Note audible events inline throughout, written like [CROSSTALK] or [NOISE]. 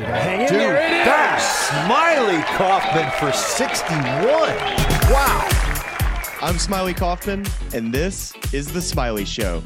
Is it gonna hang in Dude, there? It is! that's Smylie Kaufman for 61. Wow. I'm Smylie Kaufman, and this is The Smylie Show.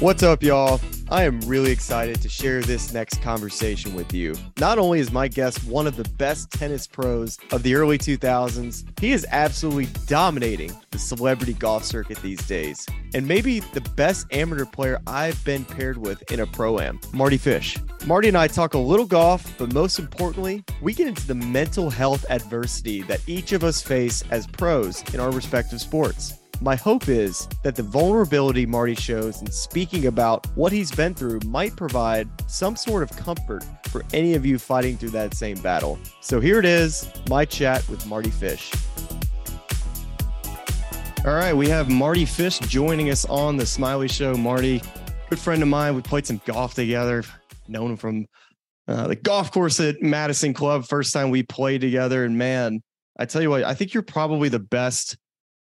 What's up, y'all? I am really excited to share this next conversation with you. Not only is my guest one of the best tennis pros of the early 2000s, he is absolutely dominating the celebrity golf circuit these days, and maybe the best amateur player I've been paired with in a pro am, Mardy Fish. Mardy and I talk a little golf, but most importantly, we get into the mental health adversity that each of us face as pros in our respective sports. My hope is that the vulnerability Mardy shows in speaking about what he's been through might provide some sort of comfort for any of you fighting through that same battle. So here it is my chat with Mardy Fish. All right, we have Mardy Fish joining us on the Smylie Show. Mardy, good friend of mine. We played some golf together, known him from uh, the golf course at Madison Club. First time we played together, and man, I tell you what, I think you're probably the best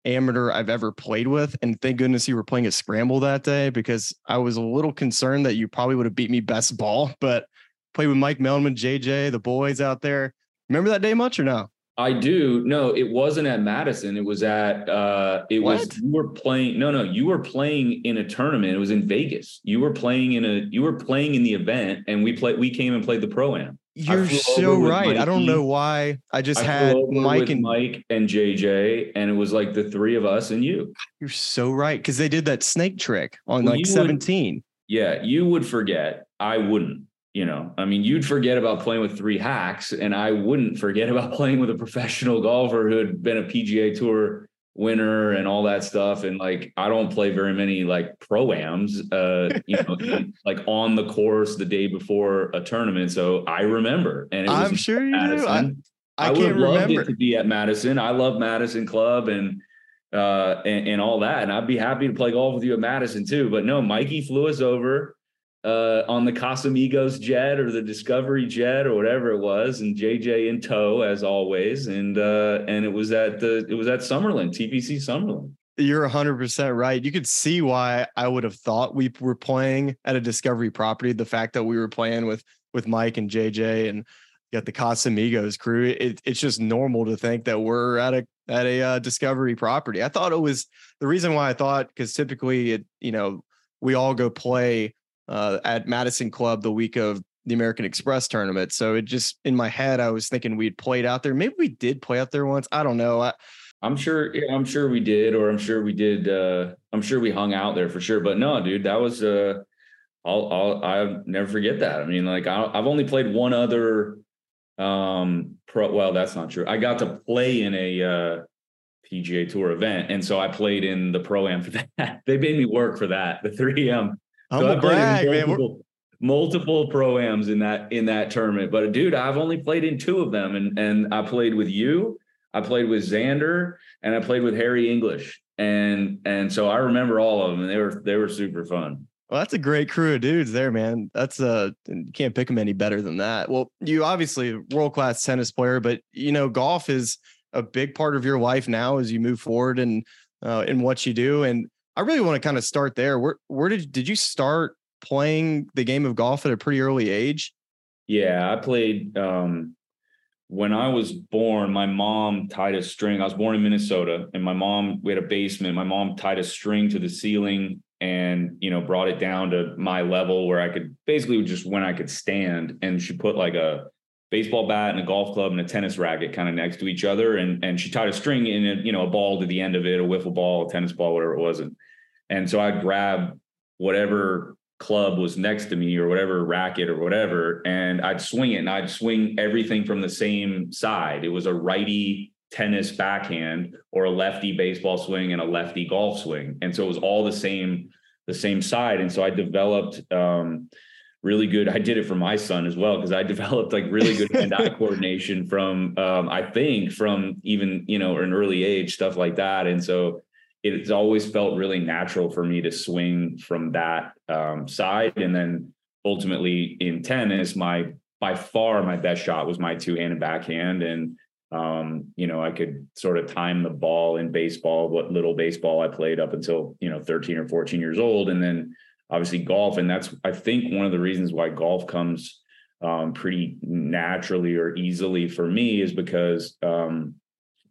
amateur I've ever played with. And thank goodness you were playing a scramble that day because I was a little concerned that you probably would have beat me best ball. [LAUGHS] But played with Mike Meldman, JJ, the boys out there. Remember that day much or no? I do. No, it wasn't at Madison. It was at uh it What? was you were playing no no, you were playing in a tournament. It was in Vegas. You were playing in a you were playing in the event and we played we came and played the pro am. You're so right. I don't know why. I just I had Mike and Mike and JJ and it was like the three of us and you. you're so right because they did that snake trick on Well, like you would- 17. Yeah, you would forget. I wouldn't. You know, I mean, you'd forget about playing with three hacks, and I wouldn't forget [LAUGHS] about playing with a professional golfer who had been a PGA Tour winner and all that stuff. And like, I don't play very many like proams, uh, you know, [LAUGHS] like on the course the day before a tournament. So I remember, and I'm sure you do. I, Madison. I, would can't have loved remember. it to be at Madison. I love Madison Club and uh and, and all that. And I'd be happy to play golf with you at Madison too. But no, Mikey flew us over uh on the Casamigos jet or the Discovery jet or whatever it was, and JJ in tow as always. And uh and it was at the it was at Summerlin, TPC Summerlin. You're 100% right. You could see why I would have thought we were playing at a Discovery property. The fact that we were playing with with Mike and JJ and got the Casamigos crew. It, it's just normal to think that we're at a at a uh, Discovery property. I thought it was the reason why I thought because typically it you know we all go play uh, at Madison Club the week of the American Express tournament. So it just in my head I was thinking we'd played out there. Maybe we did play out there once. I don't know. I, I'm sure yeah, I'm sure we did, or I'm sure we did uh I'm sure we hung out there for sure. But no, dude, that was uh I'll I'll I'll never forget that. I mean, like I, I've only played one other um pro well, that's not true. I got to play in a uh PGA tour event, and so I played in the pro am for [LAUGHS] that. They made me work for that, the 3M. I'm So I a played in brag, man. Multiple, multiple pro-ams in that in that tournament. But dude, I've only played in two of them. And and I played with you, I played with Xander, and I played with Harris English. And and so I remember all of them, and they were they were super fun. Well, that's a great crew of dudes there, man. That's uh can't pick them any better than that. Well, you obviously world class tennis player, but you know golf is a big part of your life now as you move forward and uh, in what you do. And I really want to kind of start there. Where where did did you start playing the game of golf at a pretty early age? Yeah, I played um when I was born, my mom tied a string. I was born in Minnesota, and my mom, we had a basement. My mom tied a string to the ceiling and, you know, brought it down to my level where I could basically just when I could stand. And she put like a baseball bat and a golf club and a tennis racket kind of next to each other. And, and she tied a string in a, you know, a ball to the end of it, a wiffle ball, a tennis ball, whatever it was. And, and so I'd grab whatever club was next to me or whatever racket or whatever and I'd swing it and I'd swing everything from the same side. It was a righty tennis backhand or a lefty baseball swing and a lefty golf swing. And so it was all the same the same side and so I developed um really good I did it for my son as well because I [LAUGHS] developed like really good hand-eye [LAUGHS] coordination from um I think from even you know an early age stuff like that and so it's always felt really natural for me to swing from that um, side. And then ultimately in tennis, my by far my best shot was my two-handed backhand. And um, you know, I could sort of time the ball in baseball, what little baseball I played up until, you know, 13 or 14 years old. And then obviously golf. And that's I think one of the reasons why golf comes um, pretty naturally or easily for me is because um,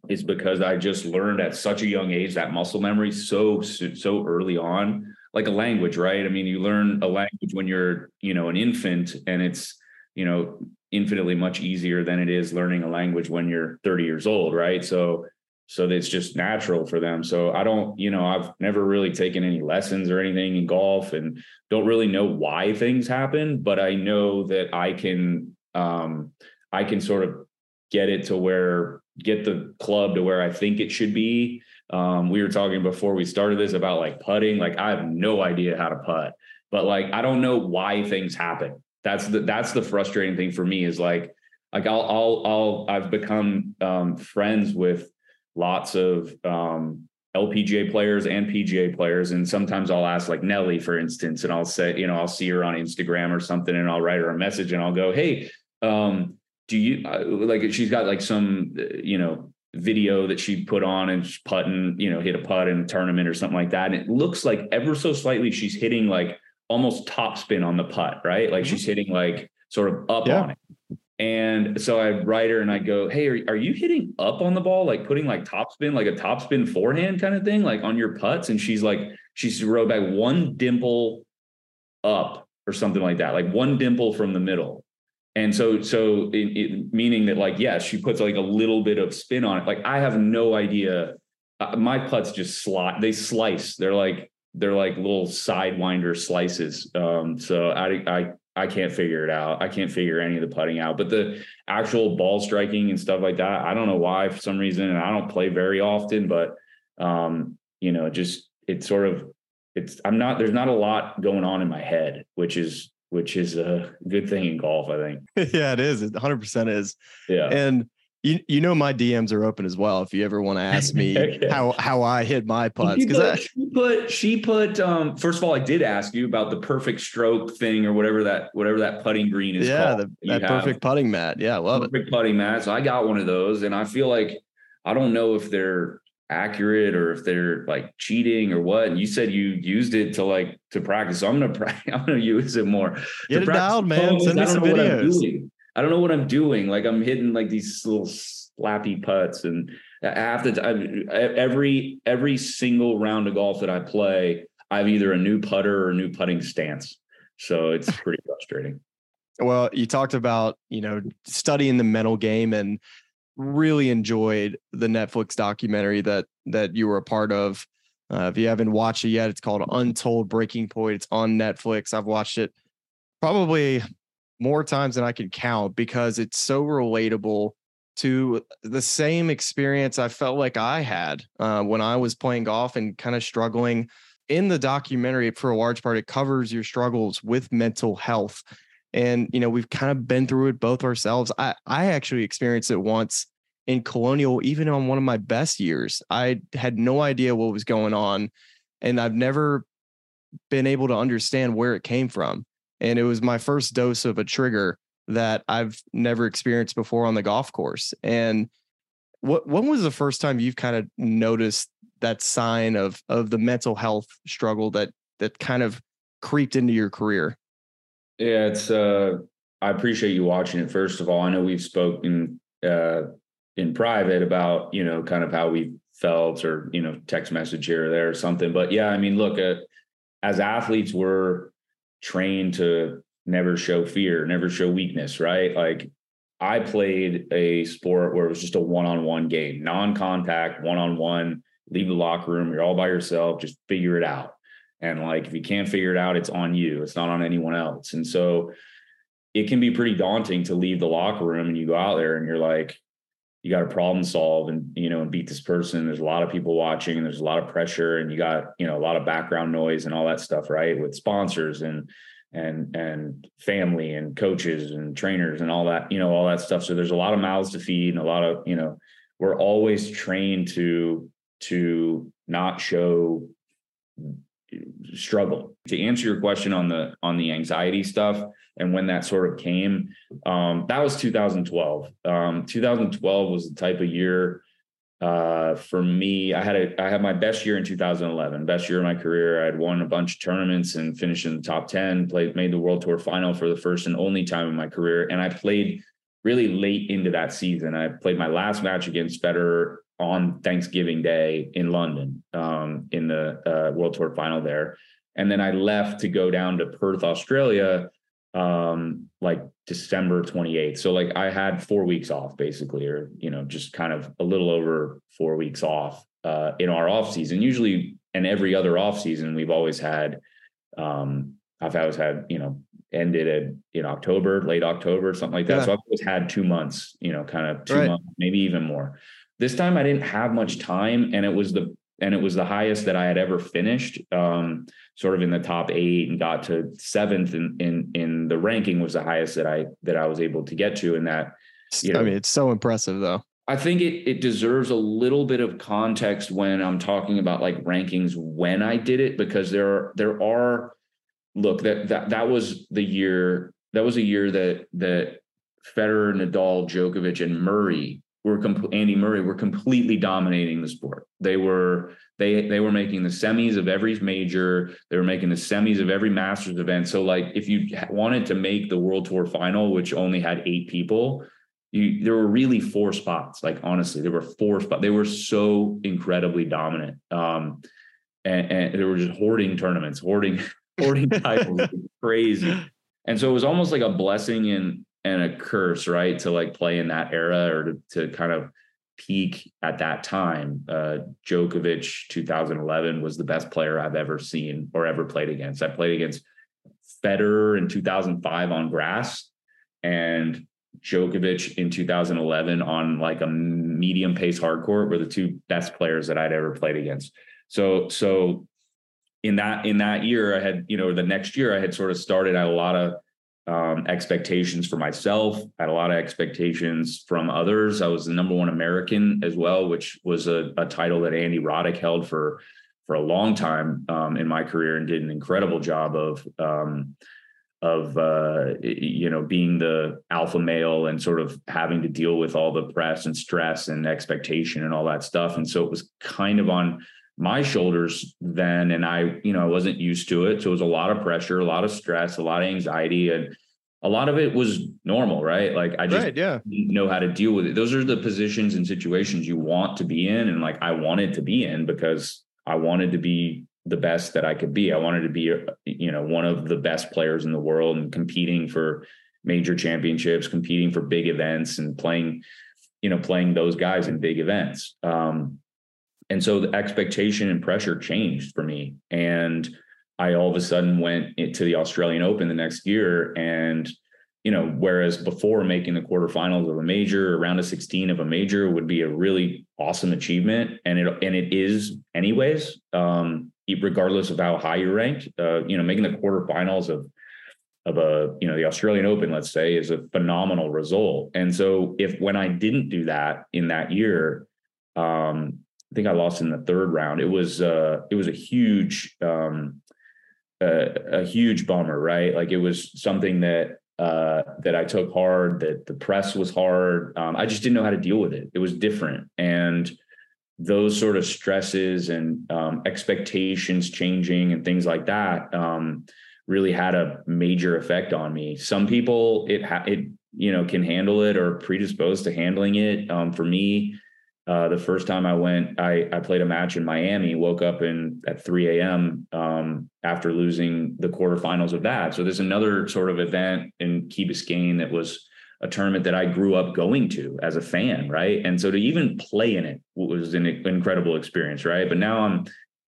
is because I just learned at such a young age that muscle memory so so early on, like a language, right? I mean, you learn a language when you're you know an infant, and it's you know infinitely much easier than it is learning a language when you're 30 years old, right? So so it's just natural for them. So I don't, you know, I've never really taken any lessons or anything in golf and don't really know why things happen, but I know that I can um I can sort of get it to where get the club to where I think it should be. Um, we were talking before we started this about like putting. Like I have no idea how to putt, but like I don't know why things happen. That's the that's the frustrating thing for me is like like I'll I'll I'll I've become um, friends with lots of um, LPGA players and PGA players. And sometimes I'll ask like Nelly, for instance, and I'll say, you know, I'll see her on Instagram or something and I'll write her a message and I'll go, Hey, um, do you uh, like, she's got like some, uh, you know, video that she put on and putting, you know, hit a putt in a tournament or something like that. And it looks like ever so slightly she's hitting like almost top spin on the putt, right? Like mm-hmm. she's hitting like sort of up yeah. on it. And so I write her and I go, Hey, are, are you hitting up on the ball? Like putting like top spin, like a top spin forehand kind of thing, like on your putts? And she's like, she's wrote back one dimple up or something like that, like one dimple from the middle. And so, so it, it, meaning that like, yes, she puts like a little bit of spin on it. Like I have no idea. Uh, my putts just slot, they slice. They're like, they're like little sidewinder slices. Um, so I, I I can't figure it out. I can't figure any of the putting out. But the actual ball striking and stuff like that, I don't know why for some reason. And I don't play very often, but um, you know, just it's sort of it's I'm not there's not a lot going on in my head, which is which is a good thing in golf, I think. [LAUGHS] yeah, it is. It 100% is. Yeah. And you you know my DMs are open as well. If you ever want to ask me [LAUGHS] okay. how how I hit my putts, because she put she put um first of all, I did ask you about the perfect stroke thing or whatever that whatever that putting green is. Yeah, the, that perfect putting mat. Yeah, I love perfect it. Perfect putting mat. So I got one of those, and I feel like I don't know if they're accurate or if they're like cheating or what. And you said you used it to like to practice. So I'm gonna practice. [LAUGHS] I'm gonna use it more. Get it dialed, man. Send me some videos. I don't know what I'm doing. Like I'm hitting like these little slappy putts, and I have to every every single round of golf that I play, I have either a new putter or a new putting stance. So it's [LAUGHS] pretty frustrating. Well, you talked about you know studying the mental game and really enjoyed the Netflix documentary that that you were a part of. Uh, if you haven't watched it yet, it's called Untold Breaking Point. It's on Netflix. I've watched it probably more times than I can count because it's so relatable to the same experience I felt like I had uh, when I was playing golf and kind of struggling. In the documentary, for a large part, it covers your struggles with mental health. And, you know, we've kind of been through it both ourselves. I, I actually experienced it once in Colonial, even on one of my best years. I had no idea what was going on. And I've never been able to understand where it came from and it was my first dose of a trigger that I've never experienced before on the golf course. And what when was the first time you've kind of noticed that sign of of the mental health struggle that that kind of creeped into your career? Yeah, it's uh I appreciate you watching it. First of all, I know we've spoken uh in private about, you know, kind of how we felt or, you know, text message here or there or something. But yeah, I mean, look, uh, as athletes, we're trained to never show fear, never show weakness, right? Like I played a sport where it was just a one-on-one game, non-contact, one-on-one, leave the locker room, you're all by yourself, just figure it out. And like if you can't figure it out, it's on you. It's not on anyone else. And so it can be pretty daunting to leave the locker room and you go out there and you're like, you got to problem solve and you know and beat this person. There's a lot of people watching and there's a lot of pressure and you got you know a lot of background noise and all that stuff right? With sponsors and and and family and coaches and trainers and all that you know all that stuff. So there's a lot of mouths to feed and a lot of you know we're always trained to to not show struggle to answer your question on the on the anxiety stuff and when that sort of came um, that was 2012 um, 2012 was the type of year uh, for me, I had a I had my best year in 2011, best year of my career. I had won a bunch of tournaments and finished in the top 10. Played made the World Tour final for the first and only time in my career, and I played really late into that season. I played my last match against Federer on Thanksgiving Day in London um, in the uh, World Tour final there, and then I left to go down to Perth, Australia, um, like December 28th. So like I had four weeks off basically, or you know, just kind of a little over four weeks off uh, in our off season. Usually, and every other off season, we've always had. Um, I've always had you know ended at in October, late October, something like that. Yeah. So I've always had two months, you know, kind of two right. months, maybe even more. This time I didn't have much time, and it was the and it was the highest that I had ever finished, um, sort of in the top eight, and got to seventh in in in the ranking was the highest that I that I was able to get to. In that, you know, I mean, it's so impressive though. I think it it deserves a little bit of context when I'm talking about like rankings when I did it because there are there are look that that that was the year that was a year that that Federer, Nadal, Djokovic, and Murray were comp- Andy Murray were completely dominating the sport. They were they they were making the semis of every major. They were making the semis of every Masters event. So like if you wanted to make the World Tour final, which only had eight people, you there were really four spots. Like honestly, there were four spots. They were so incredibly dominant. Um, and, and they were just hoarding tournaments, hoarding [LAUGHS] hoarding titles, crazy. And so it was almost like a blessing and and a curse, right? To like play in that era or to, to kind of peak at that time. Uh, Djokovic 2011 was the best player I've ever seen or ever played against. I played against Federer in 2005 on grass and Djokovic in 2011 on like a medium pace hard court were the two best players that I'd ever played against. So, so in that, in that year, I had, you know, the next year I had sort of started a lot of um, expectations for myself. I had a lot of expectations from others. I was the number one American as well, which was a, a title that Andy Roddick held for for a long time um, in my career and did an incredible job of um, of uh, you know being the alpha male and sort of having to deal with all the press and stress and expectation and all that stuff. And so it was kind of on my shoulders then and i you know i wasn't used to it. So it was a lot of pressure a lot of stress a lot of anxiety and a lot of it was normal right? Like i just right, yeah. didn't know how to deal with it. Those are the positions and situations you want to be in and like i wanted to be in because i wanted to be the best that i could be. I wanted to be you know one of the best players in the world and competing for major championships competing for big events and playing you know playing those guys in big events. Um and so the expectation and pressure changed for me. And I all of a sudden went to the Australian Open the next year. And, you know, whereas before making the quarterfinals of a major, round of 16 of a major would be a really awesome achievement. And it and it is anyways, um, regardless of how high you rank. Uh, you know, making the quarterfinals of of a you know the Australian Open, let's say, is a phenomenal result. And so if when I didn't do that in that year, um, I think I lost in the third round. It was uh, it was a huge um, uh, a huge bummer, right? Like it was something that uh, that I took hard. That the press was hard. Um, I just didn't know how to deal with it. It was different, and those sort of stresses and um, expectations changing and things like that um, really had a major effect on me. Some people it ha- it you know can handle it or predisposed to handling it. Um, for me uh, the first time I went, I, I played a match in Miami, woke up in at 3 a.m. Um, after losing the quarterfinals of that. So there's another sort of event in Key Biscayne that was a tournament that I grew up going to as a fan, right? And so to even play in it was an incredible experience, right? But now I'm,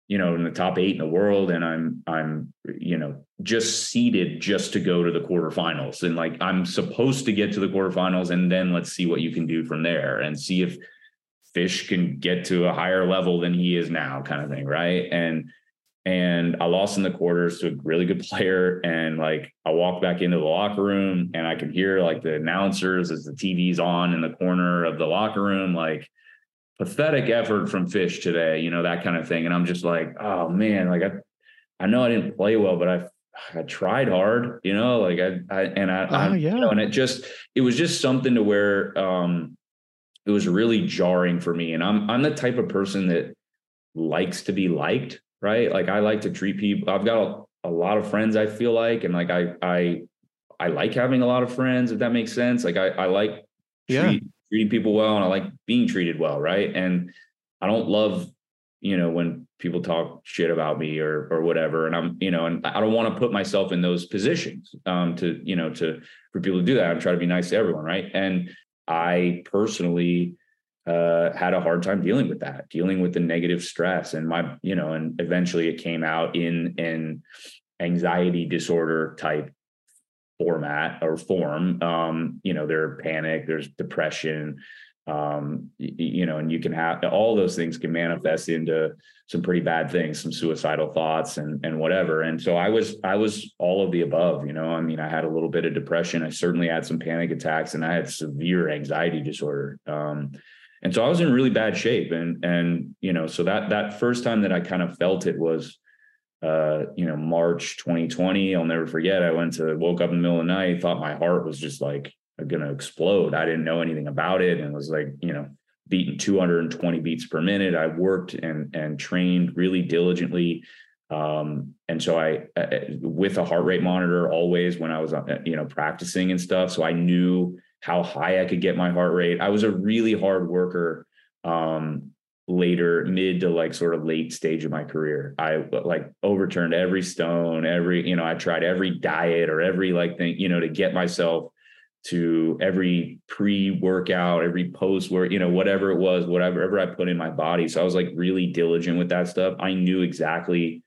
you know, in the top eight in the world, and I'm I'm you know just seeded just to go to the quarterfinals, and like I'm supposed to get to the quarterfinals, and then let's see what you can do from there, and see if fish can get to a higher level than he is now kind of thing right and and I lost in the quarters to a really good [LAUGHS] player and like I walked back into the locker room and I could hear like the announcers as the TV's on in the corner of the locker room like pathetic effort from fish today you know that kind of thing and I'm just like oh man like I I know I didn't play well but I I tried hard you know like I, I and I, oh, I yeah. You know, and it just it was just something to where um it was really jarring for me. And I'm I'm the type of person that likes to be liked, right? Like I like to treat people. I've got a, a lot of friends. I feel like, and like I I I like having a lot of friends. If that makes sense. Like I I like yeah. treat, treating people well, and I like being treated well, right? And I don't love you know when people talk shit about me or or whatever and i'm you know and i don't want to put myself in those positions um to you know to for people to do that and try to be nice to everyone right and I personally uh, had a hard time dealing with that, dealing with the negative stress, and my, you know, and eventually it came out in an anxiety disorder type format or form. Um, you know, there panic, there's depression, um, you know, and you can have all those things can manifest into some pretty bad things, some suicidal thoughts and and whatever. And so I was I was all of the above, you know. I mean, I had a little bit of depression. I certainly had some panic attacks, and I had severe anxiety disorder. Um, and so I was in really bad shape. And and you know, so that that first time that I kind of felt it was uh, you know, March 2020. I'll never forget. I went to woke up in the middle of the night, thought my heart was just like going to explode. I didn't know anything about it and was like, you know, beating 220 beats per minute. I worked and and trained really diligently. Um, and so I, uh, uh with a heart rate monitor always when I was, uh, you know, practicing and stuff. So I knew how high I could get my heart rate. I was a really hard worker. Um, later mid to like sort of late stage of my career i like overturned every stone every you know i tried every diet or every like thing you know to get myself to every pre-workout, every post work, you know, whatever it was, whatever I put in my body. So I was like really diligent with that stuff. I knew exactly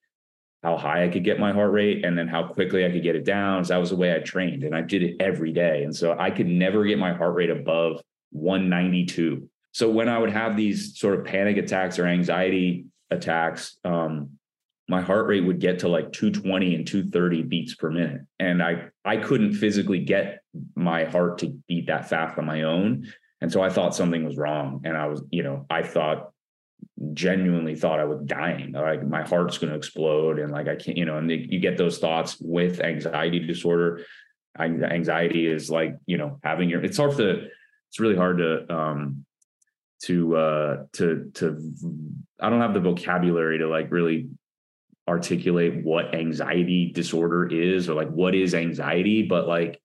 how high I could get my heart rate and then how quickly I could get it down. So that was the way I trained and I did it every day. And so I could never get my heart rate above 192. So when I would have these sort of panic attacks or anxiety attacks, um, my heart rate would get to like 220 and 230 beats per minute. And i i couldn't physically get my heart to beat that fast on my own. And so i thought something was wrong. And i was you know i thought genuinely thought i was dying. Like my heart's going to explode and like i can't you know and you get those thoughts with anxiety disorder. Anxiety is like you know having your it's hard to it's really hard to um to uh to to i don't have the vocabulary to like really articulate what anxiety disorder is or like what is anxiety but like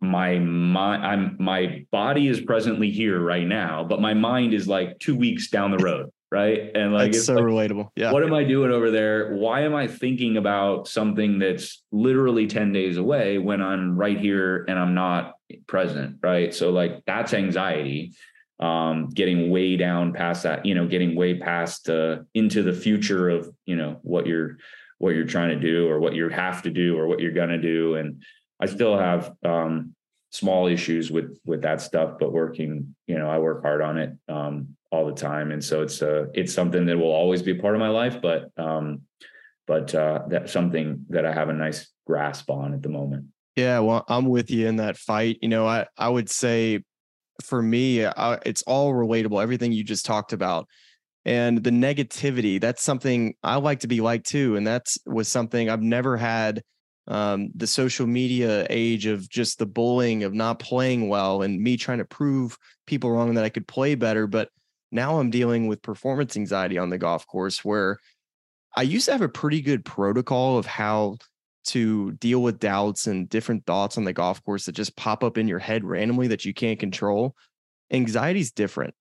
my mind i'm my body is presently here right now but my mind is like two weeks down the road right? And like it's so like, relatable. Yeah. what am i doing over there? Why am i thinking about something that's literally 10 days away when i'm right here and i'm not present right? So like that's anxiety um, getting way down past that, you know, getting way past uh, into the future of, you know, what you're what you're trying to do or what you have to do or what you're gonna do. And I still have um, small issues with with that stuff, but working, you know, I work hard on it um, all the time, and so it's uh, it's something that will always be a part of my life, but um, but uh, that's something that I have a nice grasp on at the moment. Yeah, well, I'm with you in that fight. You know, I I would say for me, uh, it's all relatable. Everything you just talked about, and the negativity. That's something I like to be like too, and that's was something I've never had. Um, the social media age of just the bullying of not playing well and me trying to prove people wrong that I could play better. But now I'm dealing with performance anxiety on the golf course where I used to have a pretty good protocol of how to deal with doubts and different thoughts on the golf course that just pop up in your head randomly that you can't control. Anxiety is different.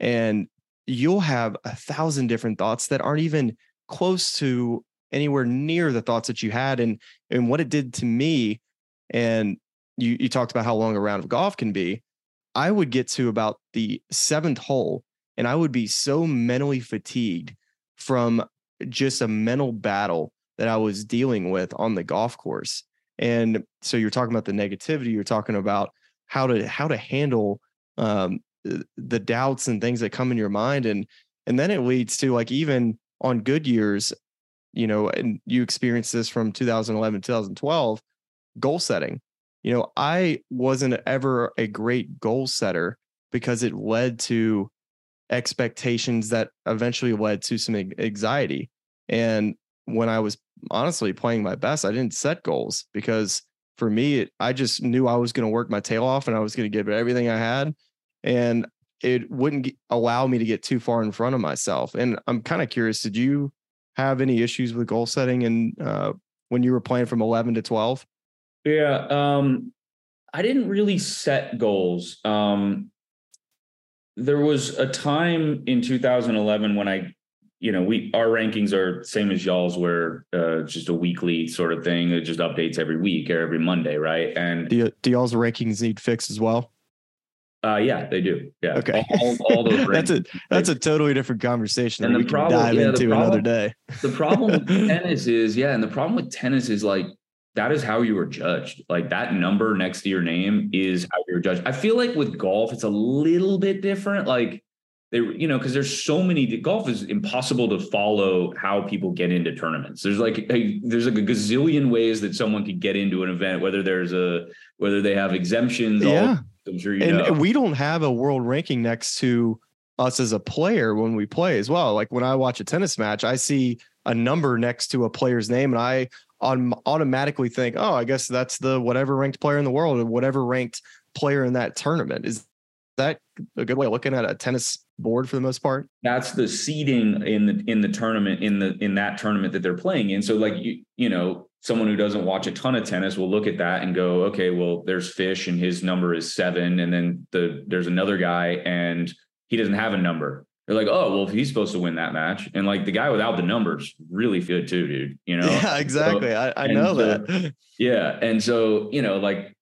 And you'll have a thousand different thoughts that aren't even close to anywhere near the thoughts that you had and and what it did to me and you you talked about how long a round of golf can be i would get to about the seventh hole and i would be so mentally fatigued from just a mental battle that I was dealing with on the golf course. And so you're talking about the negativity, you're talking about how to how to handle um, the doubts and things that come in your mind and and then it leads to like even on good years you know and you experienced this from 2011 2012 goal setting you know i wasn't ever a great goal setter because it led to expectations that eventually led to some anxiety and when i was honestly playing my best, I didn't set goals because for me, it, I just knew I was going to work my tail off and I was going to give it everything I had. And it wouldn't allow me to get too far in front of myself. And I'm kind of curious, did you have any issues with goal setting and uh, when you were playing from 11 to 12? Yeah, um, I didn't really set goals. Um, there was a time in 2011 when I, you know, we our rankings are same as y'all's, where uh, just a weekly sort of thing. It just updates every week or every Monday, right? And do, do y'all's rankings need fixed as well? Uh, yeah, they do. Yeah. Okay. All, all those [LAUGHS] that's a that's a totally different conversation and that we can problem, dive yeah, into problem, another day. the problem with [LAUGHS] tennis is, yeah, and the problem with tennis is like that is how you are judged. Like that number next to your name is how you're judged. I feel like with golf, it's a little bit different. Like they, you know, because there's so many. Golf is impossible to follow how people get into tournaments. There's like a, there's like a gazillion ways that someone could get into an event. Whether there's a whether they have exemptions. Yeah, all, I'm sure you and know. And we don't have a world ranking next to us as a player when we play as well. Like when I watch a tennis match, I see a number next to a player's name, and I on automatically think, oh, I guess that's the whatever ranked player in the world or whatever ranked player in that tournament. Is that a good way of looking at a tennis board for the most part? That's the seeding in the in the tournament in the in that tournament that they're playing in. So like you you know someone who doesn't watch a ton of tennis will look at that and go, okay, well there's Fish and his number is seven, and then the there's another guy and he doesn't have a number they're like, oh, well, he's supposed to win that match, and like the guy without the numbers really good too, dude. You know? [LAUGHS] Yeah, exactly. So, I, I know so, that. [LAUGHS] Yeah, and so you know, like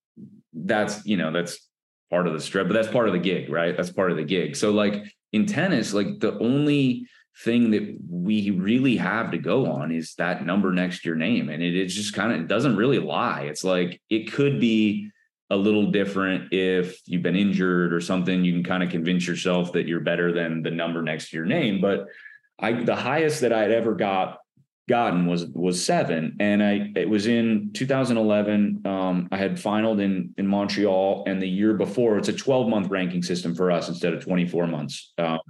that's you know that's part of the strip, but that's part of the gig, right? That's part of the gig. So like in tennis, like the only thing that we really have to go on is that number next to your name, and it, it just kind of doesn't really lie. It's like it could be a little different if you've been injured or something you can kind of convince yourself that you're better than the number next to your name but i the highest that i'd ever got gotten was was seven. And i it was in 2011 um, i had finaled in in montreal and the year before it's a 12 month ranking system for us instead of 24 months. Um,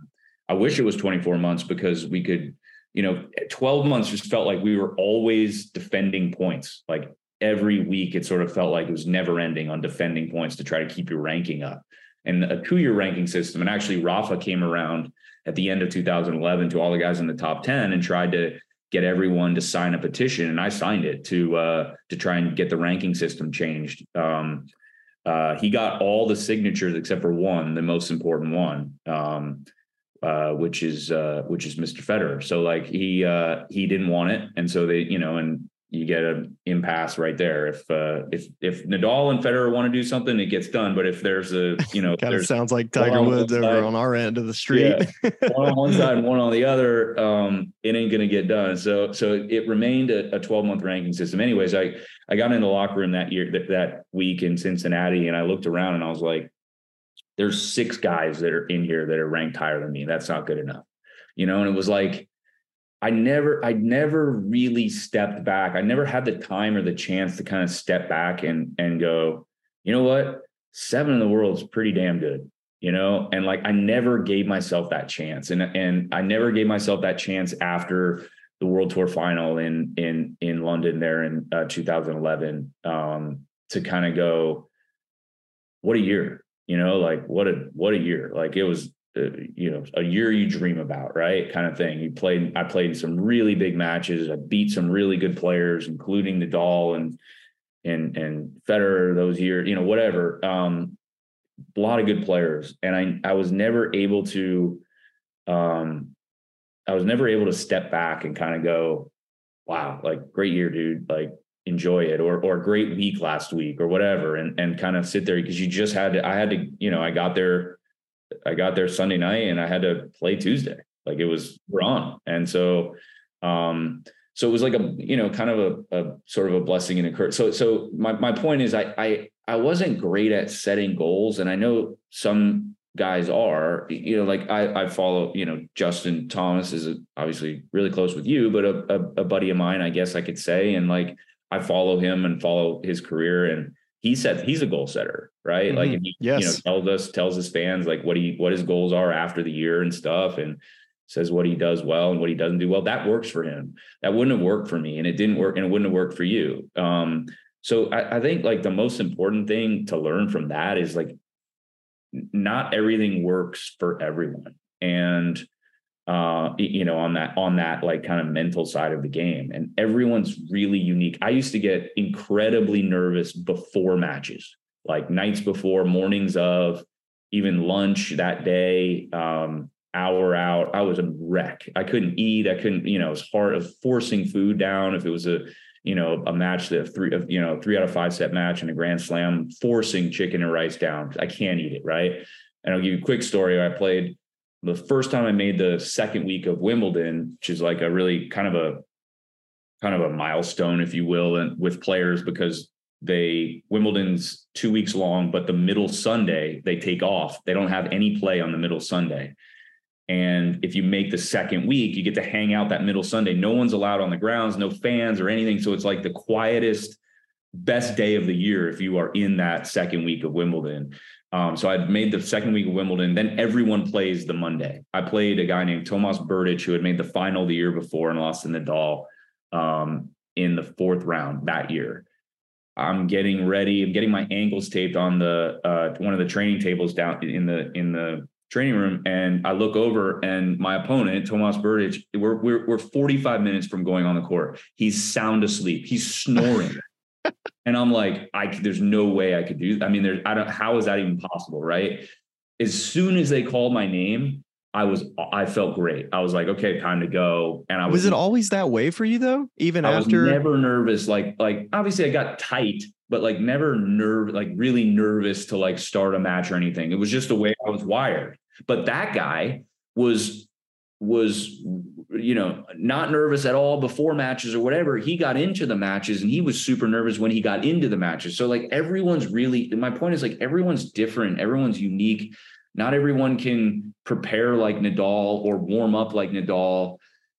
i wish it was 24 months because we could you know 12 months just felt like we were always defending points. Like every week it sort of felt like it was never ending on defending points to try to keep your ranking up. And a two year ranking system, and actually Rafa came around at the end of 2011 to all the guys in the top 10 and tried to get everyone to sign a petition, and I signed it to uh, to try and get the ranking system changed. Um, uh, he got all the signatures except for one, the most important one, um, uh, which is uh, which is Mr. Federer. So like he uh, he didn't want it, and so they you know and you get an impasse right there. If uh, if if Nadal and Federer want to do something, it gets done. But if there's a you know, [LAUGHS] kind of sounds like Tiger Woods over side, on our end of the street. Yeah, one on one [LAUGHS] side and one on the other, um, it ain't going to get done. So so it remained a, 12 month ranking system. Anyways, I I got in the locker room that year that that week in Cincinnati, and I looked around and I was like, "There's six guys that are in here that are ranked higher than me. That's not good enough." You know, and it was like I never, I never really stepped back. I never had the time or the chance to kind of step back and and go, you know what, seven in the world is pretty damn good, you know. And like, I never gave myself that chance, and and I never gave myself that chance after the World Tour final in in in London there in uh, 2011 um, to kind of go, what a year, you know, like what a what a year. Like it was you know a year you dream about right? Kind of thing. You played i played some really big matches. I beat some really good players including nadal and and and federer those years you know whatever. Um a lot of good players. And i i was never able to um i was never able to step back and kind of go wow like great year dude. Like enjoy it or or great week last week or whatever and and kind of sit there because you just had to i had to you know i got there I got there Sunday night and I had to play Tuesday. Like it was we're on. And so um so it was like a you know kind of a, a sort of a blessing and a curse. So so my my point is I I I wasn't great at setting goals and I know some guys are you know like I I follow you know Justin Thomas is obviously really close with you but a, a, a buddy of mine I guess I could say and like I follow him and follow his career and he said he's a goal setter, right? Mm-hmm. Like and he yes. you know tells us tells his fans like what he what his goals are after the year and stuff, and says what he does well and what he doesn't do well. That works for him. That wouldn't have worked for me, and it didn't work, and it wouldn't have worked for you. Um, so I, I think like the most important thing to learn from that is like not everything works for everyone. And uh you know on that on that like kind of mental side of the game and everyone's really unique i used to get incredibly nervous before matches like nights before mornings of even lunch that day um hour out. I was a wreck. I couldn't eat. I couldn't you know it was hard of forcing food down. If it was a you know a match that three of you know three out of five set match in a grand slam forcing chicken and rice down. I can't eat it right? And i'll give you a quick story. I played the first time I made the second week of Wimbledon, which is like a really kind of a kind of a milestone, if you will, and with players because they Wimbledon's two weeks long, but the middle Sunday they take off. They don't have any play on the middle Sunday. And if you make the second week, you get to hang out that middle Sunday. No one's allowed on the grounds, no fans or anything. So it's like the quietest, best day of the year if you are in that second week of Wimbledon. Um, so I made the second week of Wimbledon. Then everyone plays the Monday. I played a guy named Tomas Berdych who had made the final the year before and lost to Nadal um, in the fourth round that year. I'm getting ready. I'm getting my ankles taped on the uh, one of the training tables down in the in the training room, and I look over, and my opponent Tomas Berdych. We're we're we're 45 minutes from going on the court. He's sound asleep. He's snoring. [LAUGHS] and I'm like, I there's no way I could do. I mean, there's I don't. How is that even possible, right? As soon as they called my name, I was I felt great. I was like, okay, time to go. And I was, was it always that way for you though? Even I after was never nervous. Like like obviously I got tight, but like never nerve like really nervous to like start a match or anything. It was just the way I was wired. But that guy was was you know not nervous at all before matches or whatever he got into the matches and he was super nervous when he got into the matches so like everyone's really my point is like everyone's different everyone's unique not everyone can prepare like Nadal or warm up like Nadal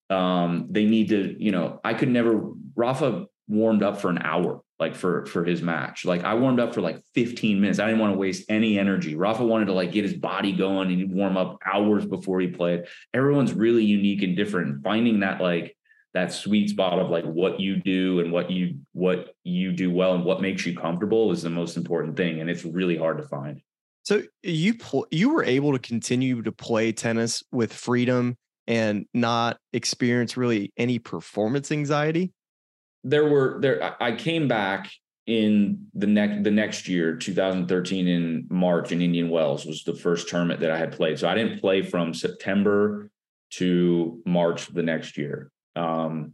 um they need to you know I could never Rafa warmed up for an hour like for for his match. Like I warmed up for like 15 minutes. I didn't want to waste any energy. Rafa wanted to like get his body going and warm up hours before he played. Everyone's really unique and different. Finding that like that sweet spot of like what you do and what you what you do well and what makes you comfortable is the most important thing and it's really hard to find. So you pl- you were able to continue to play tennis with freedom and not experience really any performance anxiety? there were there I came back in the next the next year 2013 in March in Indian Wells was the first tournament that I had played so I didn't play from September to March the next year um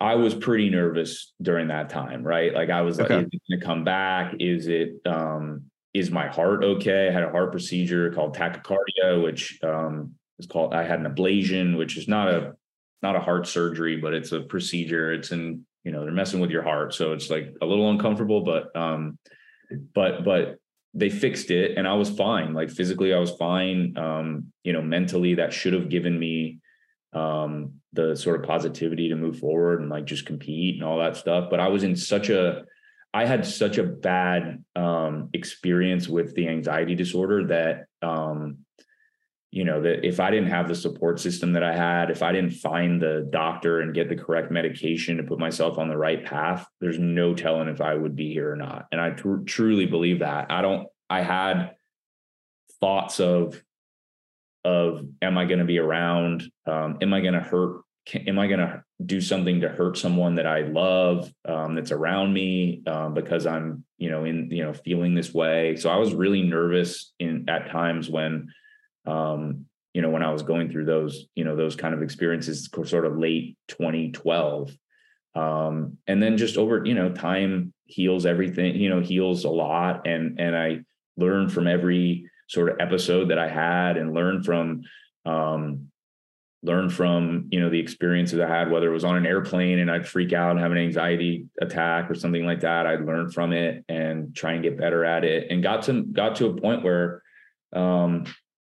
I was pretty nervous during that time right like I was okay. like is it going to come back is it um is my heart okay I had a heart procedure called tachycardia which um is called I had an ablation which is not a not a heart surgery, but it's a procedure. It's in, you know, they're messing with your heart. So it's like a little uncomfortable, but um, but but they fixed it and I was fine. Like physically, I was fine. Um, you know, mentally that should have given me um the sort of positivity to move forward and like just compete and all that stuff. But I was in such a I had such a bad um experience with the anxiety disorder that um you know that if i didn't have the support system that i had if i didn't find the doctor and get the correct medication to put myself on the right path there's no telling if i would be here or not. And i tr- truly believe that. I don't i had thoughts of of am i going to be around? Um, am i going to hurt am i going to do something to hurt someone that i love um, that's around me um, because i'm you know in you know feeling this way so i was really nervous in at times when um, you know, when I was going through those, you know, those kind of experiences, sort of late 2012. Um, and then just over, you know, time heals everything, you know, heals a lot. And, and I learned from every sort of episode that I had and learned from, um, learn from you know the experiences I had, whether it was on an airplane and I'd freak out and have an anxiety attack or something like that. I'd learn from it and try and get better at it, and got to got to a point where um,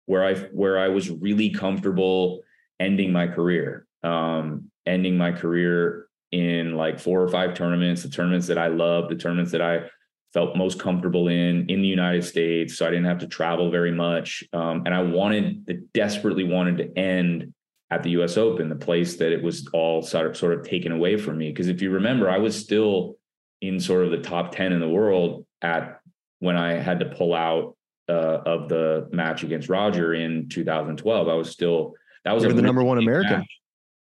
where I where I was really comfortable ending my career, um, ending my career in like four or five tournaments, the tournaments that I love, the tournaments that I felt most comfortable in in the United States. So I didn't have to travel very much, um, and I wanted, desperately wanted to end at the U.S. Open, the place that it was all sort of sort of taken away from me. Because if you remember, I was still in sort of the top ten in the world at when I had to pull out uh, of the match against Roger in 2012. I was still that was the really number one American. match.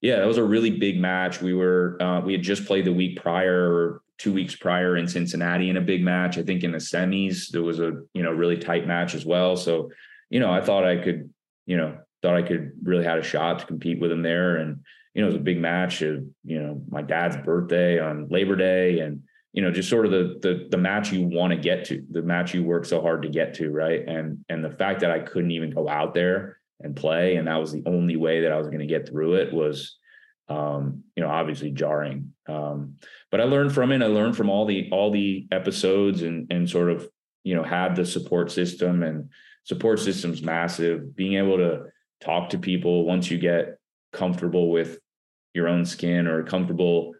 Yeah, that was a really big match. We were uh, we had just played the week prior two weeks prior in Cincinnati in a big match. I think in the semis there was a you know really tight match as well. So you know I thought I could you know thought I could really had a shot to compete with him there. And you know it was a big match. Of, you know my dad's birthday on Labor Day and you know just sort of the the the match you want to get to the match you work so hard to get to right and and the fact that i couldn't even go out there and play and that was the only way that i was going to get through it was um you know obviously jarring um but i learned from it i learned from all the all the episodes and and sort of you know had the support system and support system's massive being able to talk to people once you get comfortable with your own skin or comfortable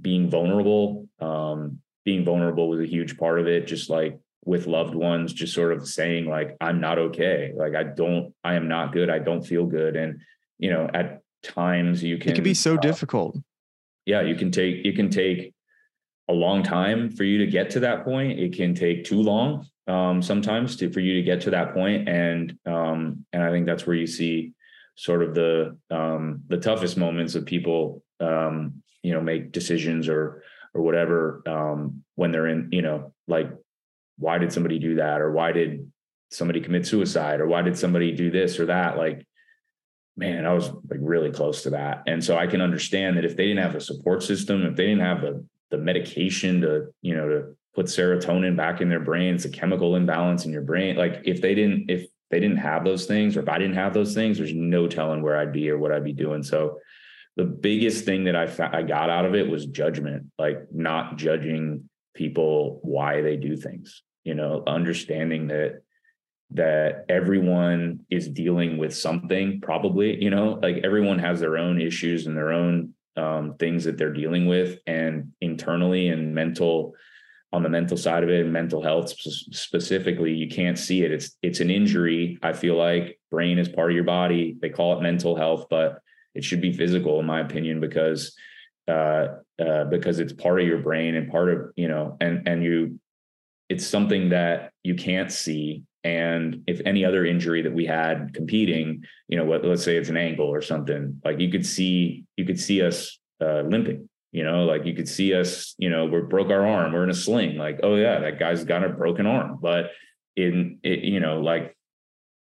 being vulnerable. Um being vulnerable was a huge part of it just like with loved ones just sort of saying like i'm not okay. Like i don't i am not good. I don't feel good. And you know at times you can It can be so uh, difficult. yeah you can take it can take a long time for you to get to that point. It can take too long um sometimes to for you to get to that point. And um and i think that's where you see sort of the um the toughest moments of people um you know make decisions or or whatever um when they're in you know like why did somebody do that? Or why did somebody commit suicide? Or why did somebody do this or that? Like man i was like really close to that. And so i can understand that if they didn't have a support system if they didn't have the the medication to you know to put serotonin back in their brain it's a chemical imbalance in your brain. Like if they didn't if they didn't have those things or if i didn't have those things there's no telling where i'd be or what i'd be doing. So the biggest thing that i fa- i got out of it was judgment like not judging people why they do things you know understanding that that everyone is dealing with something probably you know like everyone has their own issues and their own um, things that they're dealing with and internally and mental on the mental side of it and mental health specifically you can't see it. It's it's an injury. I feel like brain is part of your body. They call it mental health but it should be physical in my opinion because uh, uh, because it's part of your brain and part of you know and and you it's something that you can't see. And if any other injury that we had competing you know what let's say it's an ankle or something like you could see you could see us uh, limping you know like you could see us you know we broke our arm we're in a sling like oh yeah that guy's got a broken arm. But in it you know like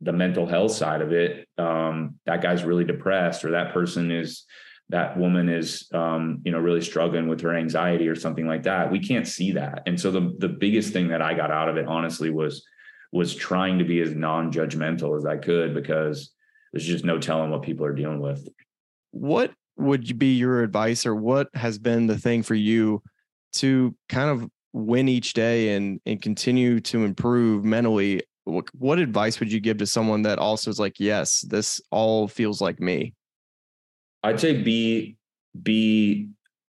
the mental health side of it um that guy's really depressed or that person is that woman is um, you know really struggling with her anxiety or something like that we can't see that. And so the the biggest thing that i got out of it honestly was was trying to be as non-judgmental as i could because there's just no telling what people are dealing with. What would be your advice or what has been the thing for you to kind of win each day and and continue to improve mentally? What, what advice would you give to someone that also is like, yes, this all feels like me? I'd say be be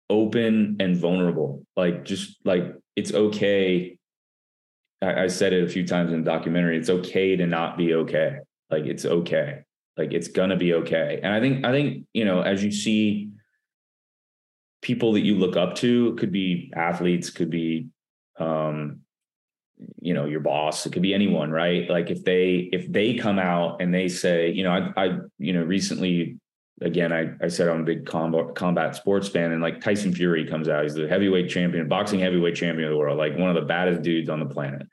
open and vulnerable. Like just like it's okay. I, I said it a few times in the documentary. It's okay to not be okay. Like it's okay. Like it's gonna be okay. And I think I think you know as you see people that you look up to, could be athletes, could be um, you know your boss it could be anyone right like if they if they come out and they say you know i i you know recently again i i said i'm a big combat combat sports fan and like tyson fury comes out he's the heavyweight champion boxing heavyweight champion of the world like one of the baddest dudes on the planet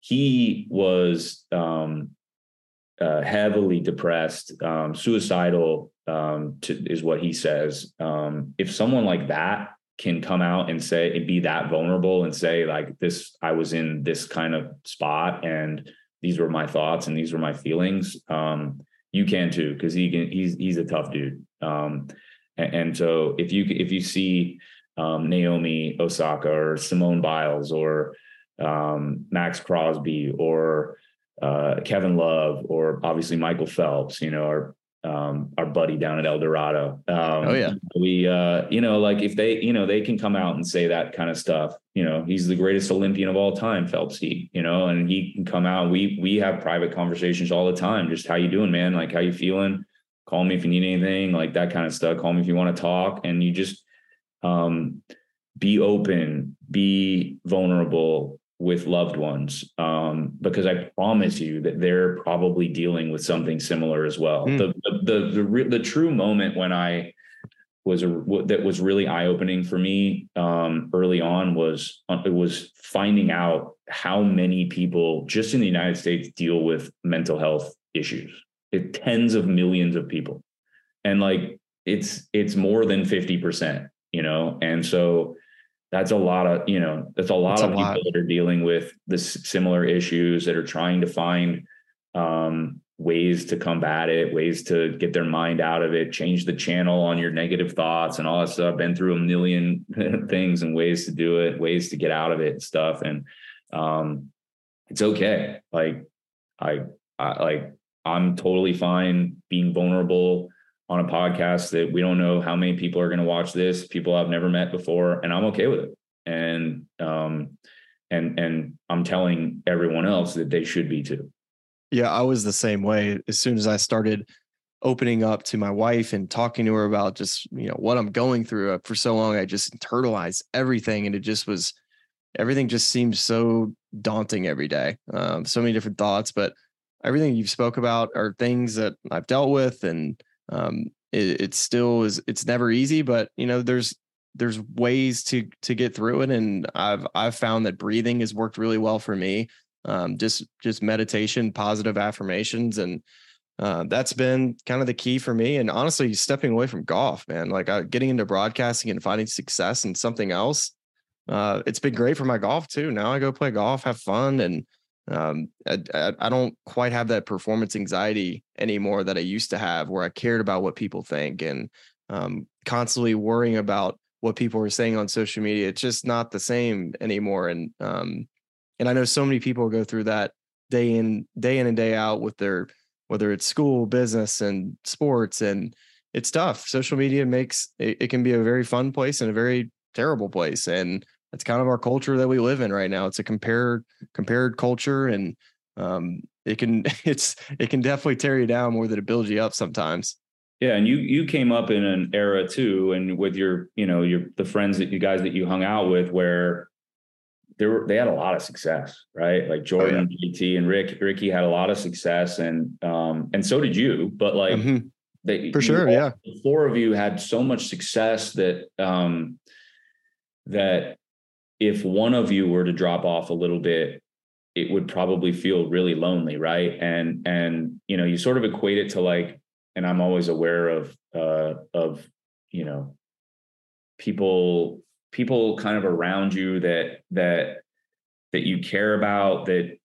he was um uh, heavily depressed um suicidal um to, is what he says. Um if someone like that can come out and say and be that vulnerable and say like this i was in this kind of spot and these were my thoughts and these were my feelings um you can too because he can he's he's a tough dude. Um and, and so if you if you see um naomi osaka or simone biles or maxx crosby or uh kevin love or obviously michael phelps you know or um, our buddy down at El Dorado. Um, Oh, yeah. we, uh, you know, like if they, you know, they can come out and say that kind of stuff. You know, he's the greatest Olympian of all time, Phelps. He, you know, and he can come out. We we have private conversations all the time. Just how you doing, man? Like how you feeling? Call me if you need anything, like that kind of stuff. Call me if you want to talk. And you just um, be open, be vulnerable, with loved ones um, because I promise you that they're probably dealing with something similar as well. Mm. The, the the the the true moment when I was a that was really eye opening for me um, early on was uh, it was finding out how many people just in the United States deal with mental health issues. It, tens of millions of people, and like it's it's more than fifty percent, you know, and so that's a lot of you know that's a lot that's of a people lot. that are dealing with this similar issues that are trying to find um, ways to combat it ways to get their mind out of it change the channel on your negative thoughts and all that stuff I've been through a million [LAUGHS] things and ways to do it ways to get out of it and stuff and um, it's okay like I, I like i'm totally fine being vulnerable on a podcast that we don't know how many people are going to watch this, people I've never met before, and I'm okay with it. And um, and and I'm telling everyone else that they should be too. Yeah, I was the same way. As soon as I started opening up to my wife and talking to her about just you know what I'm going through uh, for so long, I just internalized everything, and it just was everything just seemed so daunting every day. Um, so many different thoughts, but everything you've spoke about are things that I've dealt with and um, it, it still is it's never easy but you know there's there's ways to to get through it and i've i've found that breathing has worked really well for me um, just just meditation positive affirmations and uh, that's been kind of the key for me and honestly stepping away from golf man like uh, getting into broadcasting and finding success in something else uh, it's been great for my golf too now i go play golf have fun and um, I, I, don't quite have that performance anxiety anymore that I used to have, where I cared about what people think and um, constantly worrying about what people are saying on social media. It's just not the same anymore. And um, and I know so many people go through that day in day in and day out with their whether it's school, business, and sports, and it's tough. Social media makes it, it can be a very fun place and a very terrible place, and that's kind of our culture that we live in right now. It's a compared compared culture, and um, it can [LAUGHS] it's it can definitely tear you down more than it builds you up sometimes. Yeah, and you you came up in an era too, and with your you know your the friends that you guys that you hung out with, where there were they had a lot of success, right? Like Jordan, oh, yeah. JT, and Rick Ricky had a lot of success, and um and so did you. But like mm-hmm. they for sure, all, yeah, the four of you had so much success that um that if one of you were to drop off a little bit it would probably feel really lonely right and and you know you sort of equate it to like and i'm always aware of uh of you know people people kind of around you that that that you care about that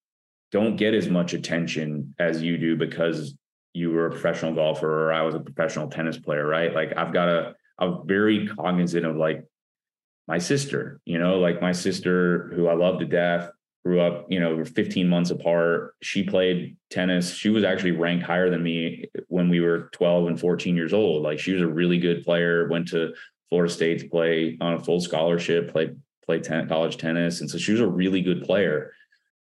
don't get as much attention as you do because you were a professional golfer or I was a professional tennis player, right? Like I've got a I'm very cognizant of like my sister, you know, like my sister who I love to death, grew up, you know, 15 months apart. She played tennis. She was actually ranked higher than me when we were 12 and 14 years old. Like she was a really good player, went to Florida State to play on a full scholarship, played played ten, college tennis. And so she was a really good player.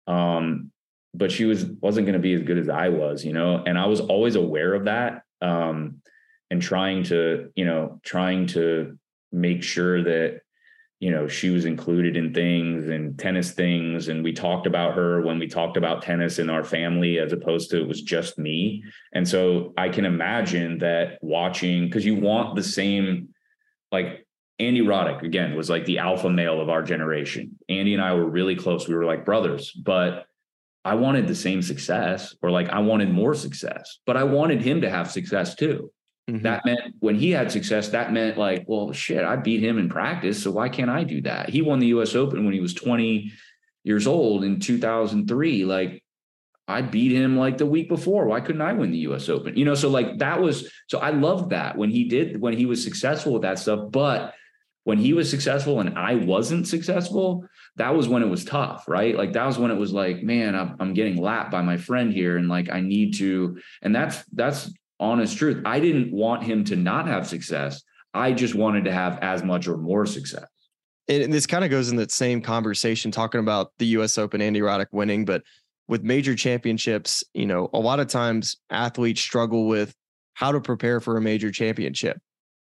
Um, but she was wasn't going to be as good as I was, you know, and I was always aware of that. Um, and trying to, you know, trying to make sure that you know she was included in things and tennis things. And we talked about her when we talked about tennis in our family as opposed to it was just me. And so i can imagine that watching because you want the same like andy roddick again was like the alpha male of our generation. Andy and i were really close. We were like brothers but i wanted the same success or like i wanted more success but i wanted him to have success too Mm-hmm. That meant when he had success, that meant like, well, shit, I beat him in practice. So why can't I do that? He won the US Open when he was 20 years old in 2003. Like, I beat him like the week before. Why couldn't I win the US Open? You know, so like that was so I loved that when he did, when he was successful with that stuff. But when he was successful and I wasn't successful, that was when it was tough, right? Like that was when it was like, man, I'm, I'm getting lapped by my friend here, and like I need to, and that's that's honest truth. I didn't want him to not have success. I just wanted to have as much or more success. And this kind of goes in that same conversation talking about the US Open, Andy Roddick winning, but with major championships, you know, a lot of times athletes struggle with how to prepare for a major championship.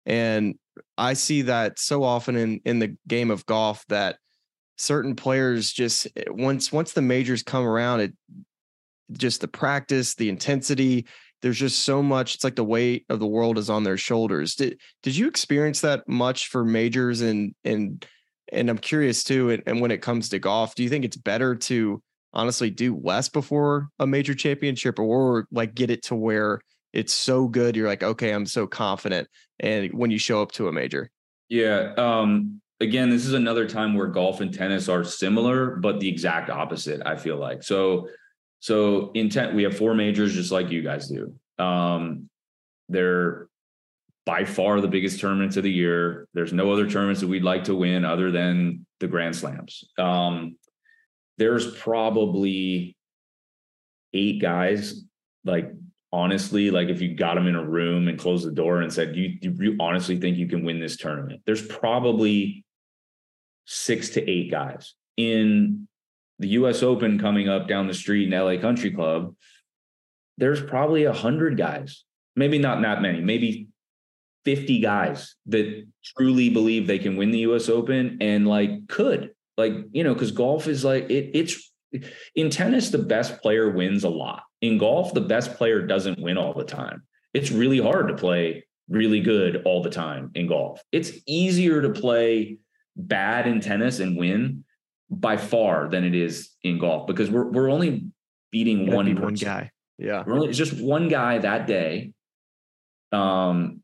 And I see that so often in in the game of golf that certain players just eh, once once the majors come around, it just the practice, the intensity. There's just so much. It's like the weight of the world is on their shoulders. Did did you experience that much for majors and and and I'm curious too. And, and when it comes to golf, do you think it's better to honestly do less before a major championship, or like get it to where it's so good you're like, okay, I'm so confident, and when you show up to a major? Yeah. Um, again, this is another time where golf and tennis are similar, but the exact opposite. I feel like so. So intent, we have four majors just like you guys do. Um, they're by far the biggest tournaments of the year. There's no other tournaments that we'd like to win other than the Grand Slams. Um, there's probably eight guys, like honestly, like if you got them in a room and closed the door and said, you, you honestly think you can win this tournament? There's probably six to eight guys in the US Open coming up down the street in LA Country Club. There's probably a hundred guys, maybe not that many, maybe 50 guys that truly believe they can win the US Open and like could like you know because golf is like it it's in tennis the best player wins a lot in golf the best player doesn't win all the time it's really hard to play really good all the time in golf it's easier to play bad in tennis and win by far than it is in golf because we're we're only beating one, one guy. Yeah. We're only, it's just one guy that day. Um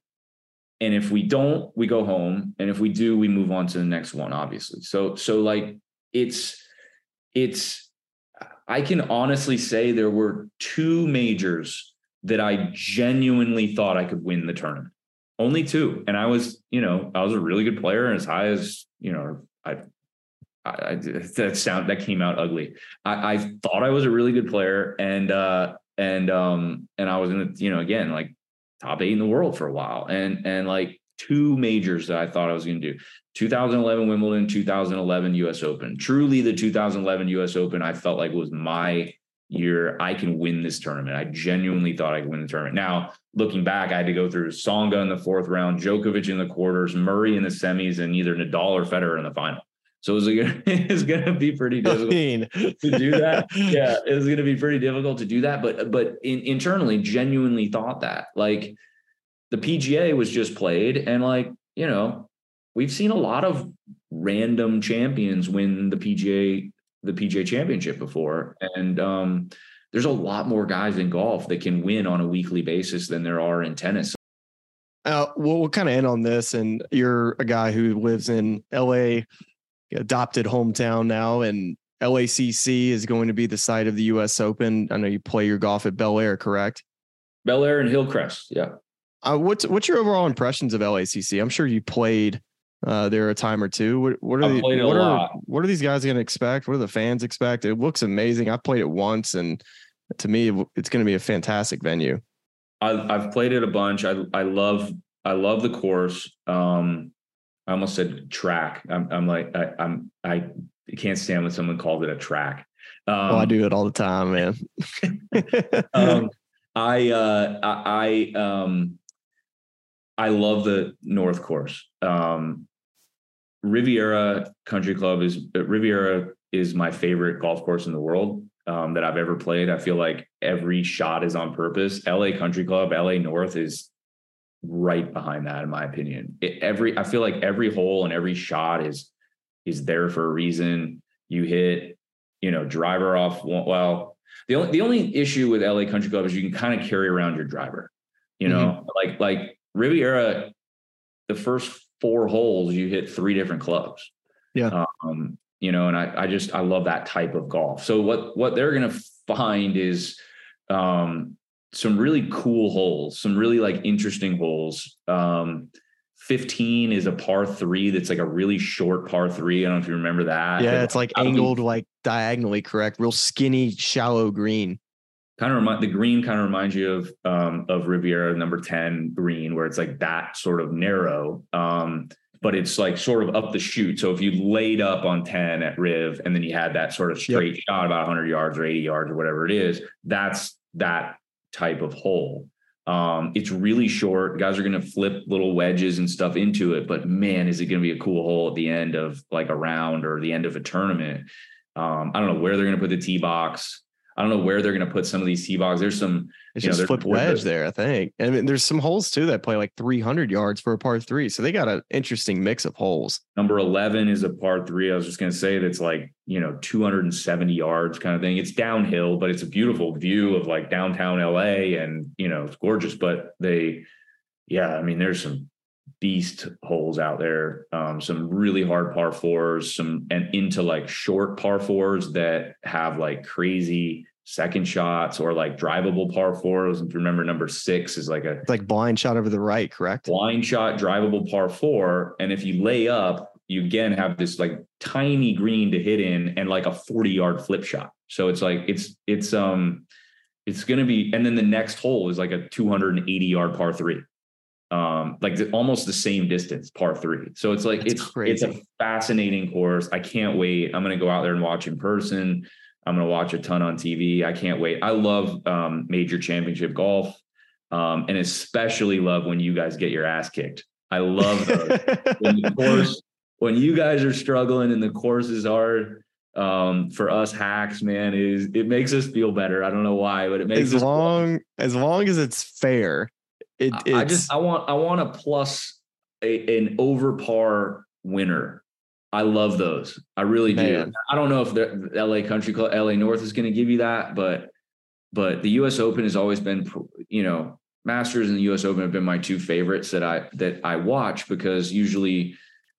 and if we don't we go home. And if we do we move on to the next one obviously. So so like it's it's i can honestly say there were two majors that i genuinely thought i could win the tournament. Only two. And i was you know i was a really good player as high as you know i I, that sound that came out ugly. I, I thought I was a really good player, and uh, and um, and I was gonna, you know, again, like top eight in the world for a while, and and like two majors that I thought I was going to do. 2011 Wimbledon, 2011 US Open. Truly, the 2011 US Open, I felt like was my year. I can win this tournament. I genuinely thought I could win the tournament. Now, looking back, I had to go through Tsonga in the fourth round, Djokovic in the quarters, Murray in the semis, and either Nadal or Federer in the final. So it was, gonna, [LAUGHS] it was gonna be pretty difficult to do that. [LAUGHS] Yeah, it was gonna be pretty difficult to do that. But but in, internally, genuinely thought that like the PGA was just played, and like you know, we've seen a lot of random champions win the PGA the PGA Championship before, and um, there's a lot more guys in golf that can win on a weekly basis than there are in tennis. Uh, we'll, we'll kind of end on this, and you're a guy who lives in LA adopted hometown now, and LACC is going to be the site of the U.S. Open. I know you play your golf at Bel Air, correct? Bel Air and Hillcrest, yeah. Uh, what's what's your overall impressions of LACC? I'm sure you played uh, there a time or two. What, what are the, what are what are these guys going to expect? What do the fans expect? It looks amazing. I played it once, and to me, it's going to be a fantastic venue. I, I've played it a bunch. I I love I love the course. Um, I almost said track. I'm, I'm like, I, I'm, I can't stand when someone called it a track. Um, oh, I um, do it all the time, man. [LAUGHS] um, [LAUGHS] I, uh, I, I, um, I love the North Course. Um, Riviera Country Club is Riviera is my favorite golf course in the world um, that I've ever played. I feel like every shot is on purpose. LA Country Club, LA North is right behind that in my opinion. It, every i feel like every hole and every shot is is there for a reason. You hit you know driver off well the only the only issue with la country club is you can kind of carry around your driver you know? Mm-hmm. like like riviera the first four holes you hit three different clubs. Yeah. Um you know and i i just i love that type of golf. So what what they're gonna find is um some really cool holes, some really like interesting holes. Um, 15 is a par three that's like a really short par three. I don't know if you remember that. Yeah, it's like angled like diagonally correct, real skinny, shallow green. Kind of remind the green kind of reminds you of um of Riviera number 10 green, where it's like that sort of narrow. Um, but it's like sort of up the chute. So if you laid up on 10 at Riv and then you had that sort of straight yep. shot about 100 yards or 80 yards or whatever it is, that's that type of hole. Um, it's really short. Guys are going to flip little wedges and stuff into it, but man, is it going to be a cool hole at the end of like a round or the end of a tournament? Um, I don't know where they're going to put the tee box. I don't know where they're going to put some of these tee boxes. There's some it's just know, flip wedge there, I think. And I mean, there's some holes too that play like 300 yards for a par three. So they got an interesting mix of holes. Number 11 is a par three. I was just going to say that's like, you know, 270 yards kind of thing. It's downhill, but it's a beautiful view of like downtown LA and, you know, it's gorgeous. But they, yeah, I mean, there's some beast holes out there. Um, some really hard par fours, some and into like short par fours that have like crazy second shots or like drivable par fours. If you remember, number six is like a it's like blind shot over the right, correct? Blind shot, drivable par four. And if you lay up, you again have this like tiny green to hit in and like a 40 yard flip shot. So it's like it's it's um it's gonna be and then the next hole is like a 280 yard par three. Um, like the, almost the same distance, par three. So it's like That's it's crazy. it's a fascinating course. I can't wait. I'm gonna go out there and watch in person. I'm going to watch a ton on TV. I can't wait. I love um, major championship golf, um, and especially love when you guys get your ass kicked. I love those. [LAUGHS] when the course, when you guys are struggling and the course is hard. Um, for us hacks, man, is it makes us feel better. I don't know why, but it makes as long as long as it's fair. It, I just I want I want a plus a, an over par winner I love those. I really Man. do. I don't know if the LA Country Club, LA North is going to give you that, but but the U.S. Open has always been, you know, Masters and the U.S. Open have been my two favorites that I that I watch because usually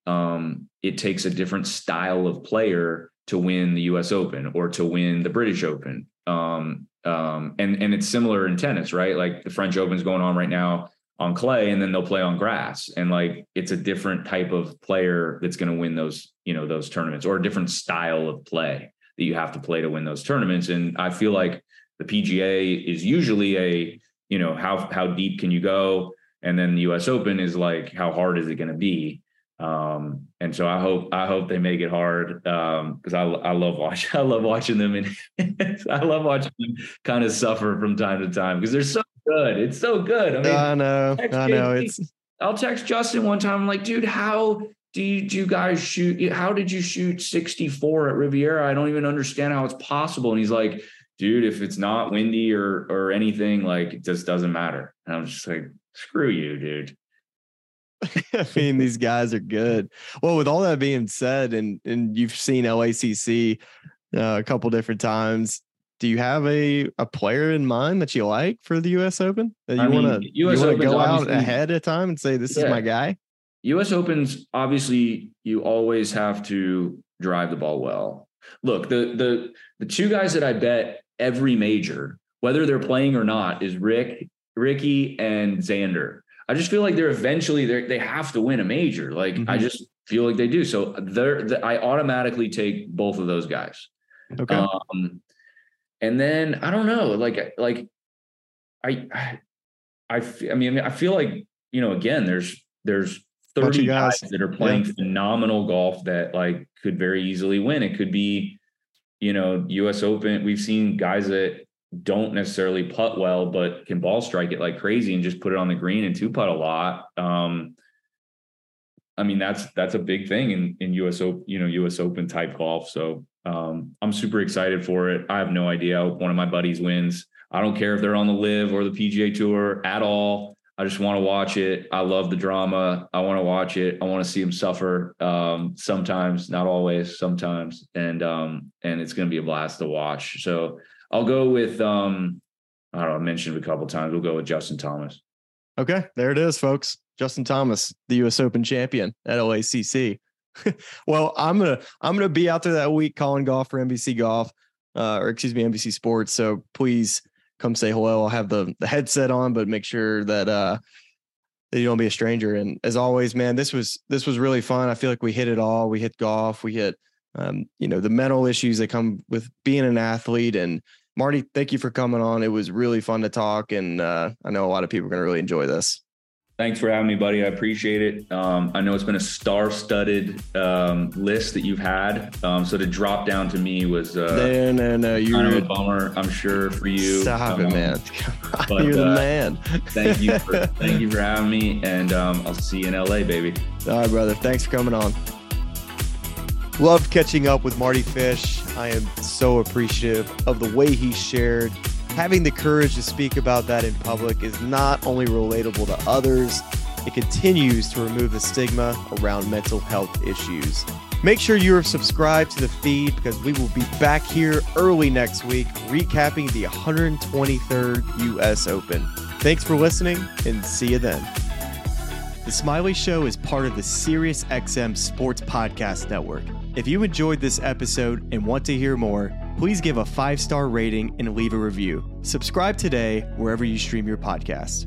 um, it takes a different style of player to win the U.S. Open or to win the British Open. Um, um, and and it's similar in tennis, right? Like the French Open is going on right now on clay and then they'll play on grass. And like it's a different type of player that's going to win those you know those tournaments or a different style of play that you have to play to win those tournaments. And i feel like the pga is usually a you know how how deep can you go? And then the us open is like how hard is it going to be um and so i hope i hope they make it hard um because i i love watching [LAUGHS] i love watching them and [LAUGHS] i love watching them kind of suffer from time to time because they're so good. It's so good. I mean, I know. I know. It's. I'll text Justin one time. I'm like, dude, how do you, do you guys shoot? How did you shoot 64 at Riviera? I don't even understand how it's possible. And he's like, dude, if it's not windy or or anything, like it just doesn't matter. And I'm just like, screw you, dude. [LAUGHS] I mean, these guys are good. Well, with all that being said, and and you've seen LACC uh, a couple different times, do you have a a player in mind that you like for the U.S. Open that you want to you want to go out ahead of time and say this yeah. is my guy? U.S. Opens obviously you always have to drive the ball well. Look, the the the two guys that I bet every major, whether they're playing or not, is Rick, Ricky, and Xander. I just feel like they're eventually they they have to win a major. Like mm-hmm. I just feel like they do. So they're I automatically take both of those guys. Okay. Um, and then I don't know, like like I I I, I mean I feel like you know again there's there's 30 guys. guys. that are playing yeah. phenomenal golf that like could very easily win. It could be you know US Open. We've seen guys that don't necessarily putt well but can ball strike it like crazy and just put it on the green and two putt a lot. Um I mean that's that's a big thing in in US Open, you know, US Open type golf. So um, I'm super excited for it. I have no idea. One of my buddies wins. I don't care if they're on the LIV or the PGA Tour at all. I just want to watch it. I love the drama. I want to watch it. I want to see them suffer. Um, sometimes, not always, sometimes, and um, and it's going to be a blast to watch. So I'll go with um, I don't know. I mentioned a couple times. We'll go with Justin Thomas. Okay, there it is, folks. Justin Thomas, the U.S. Open champion at LACC. [LAUGHS] well, I'm gonna I'm gonna be out there that week calling golf for NBC Golf, uh, or excuse me, NBC Sports. So please come say hello. I'll have the the headset on, but make sure that uh that you don't be a stranger. And as always, man, this was this was really fun. I feel like we hit it all. We hit golf. We hit um, you know the mental issues that come with being an athlete. And Mardy, thank you for coming on. It was really fun to talk, and uh, I know a lot of people are going to really enjoy this. Thanks for having me, buddy. I appreciate it. Um, I know it's been a star-studded um, list that you've had. Um, so to drop down to me was uh, no, no, no. You're kind of a bummer, I'm sure, for you. Stop it, Um, man. [LAUGHS] but, you're the uh, man. Thank you for [LAUGHS] thank you for having me, and um, I'll see you in LA, baby. All right, brother. Thanks for coming on. Loved catching up with Mardy Fish. I am so appreciative of the way he shared. Having the courage to speak about that in public is not only relatable to others, it continues to remove the stigma around mental health issues. Make sure you are subscribed to the feed because we will be back here early next week recapping the 123rd US Open. Thanks for listening and see you then. The Smylie Show is part of the SiriusXM Sports Podcast Network. If you enjoyed this episode and want to hear more, please give a five star rating and leave a review. Subscribe today wherever you stream your podcast.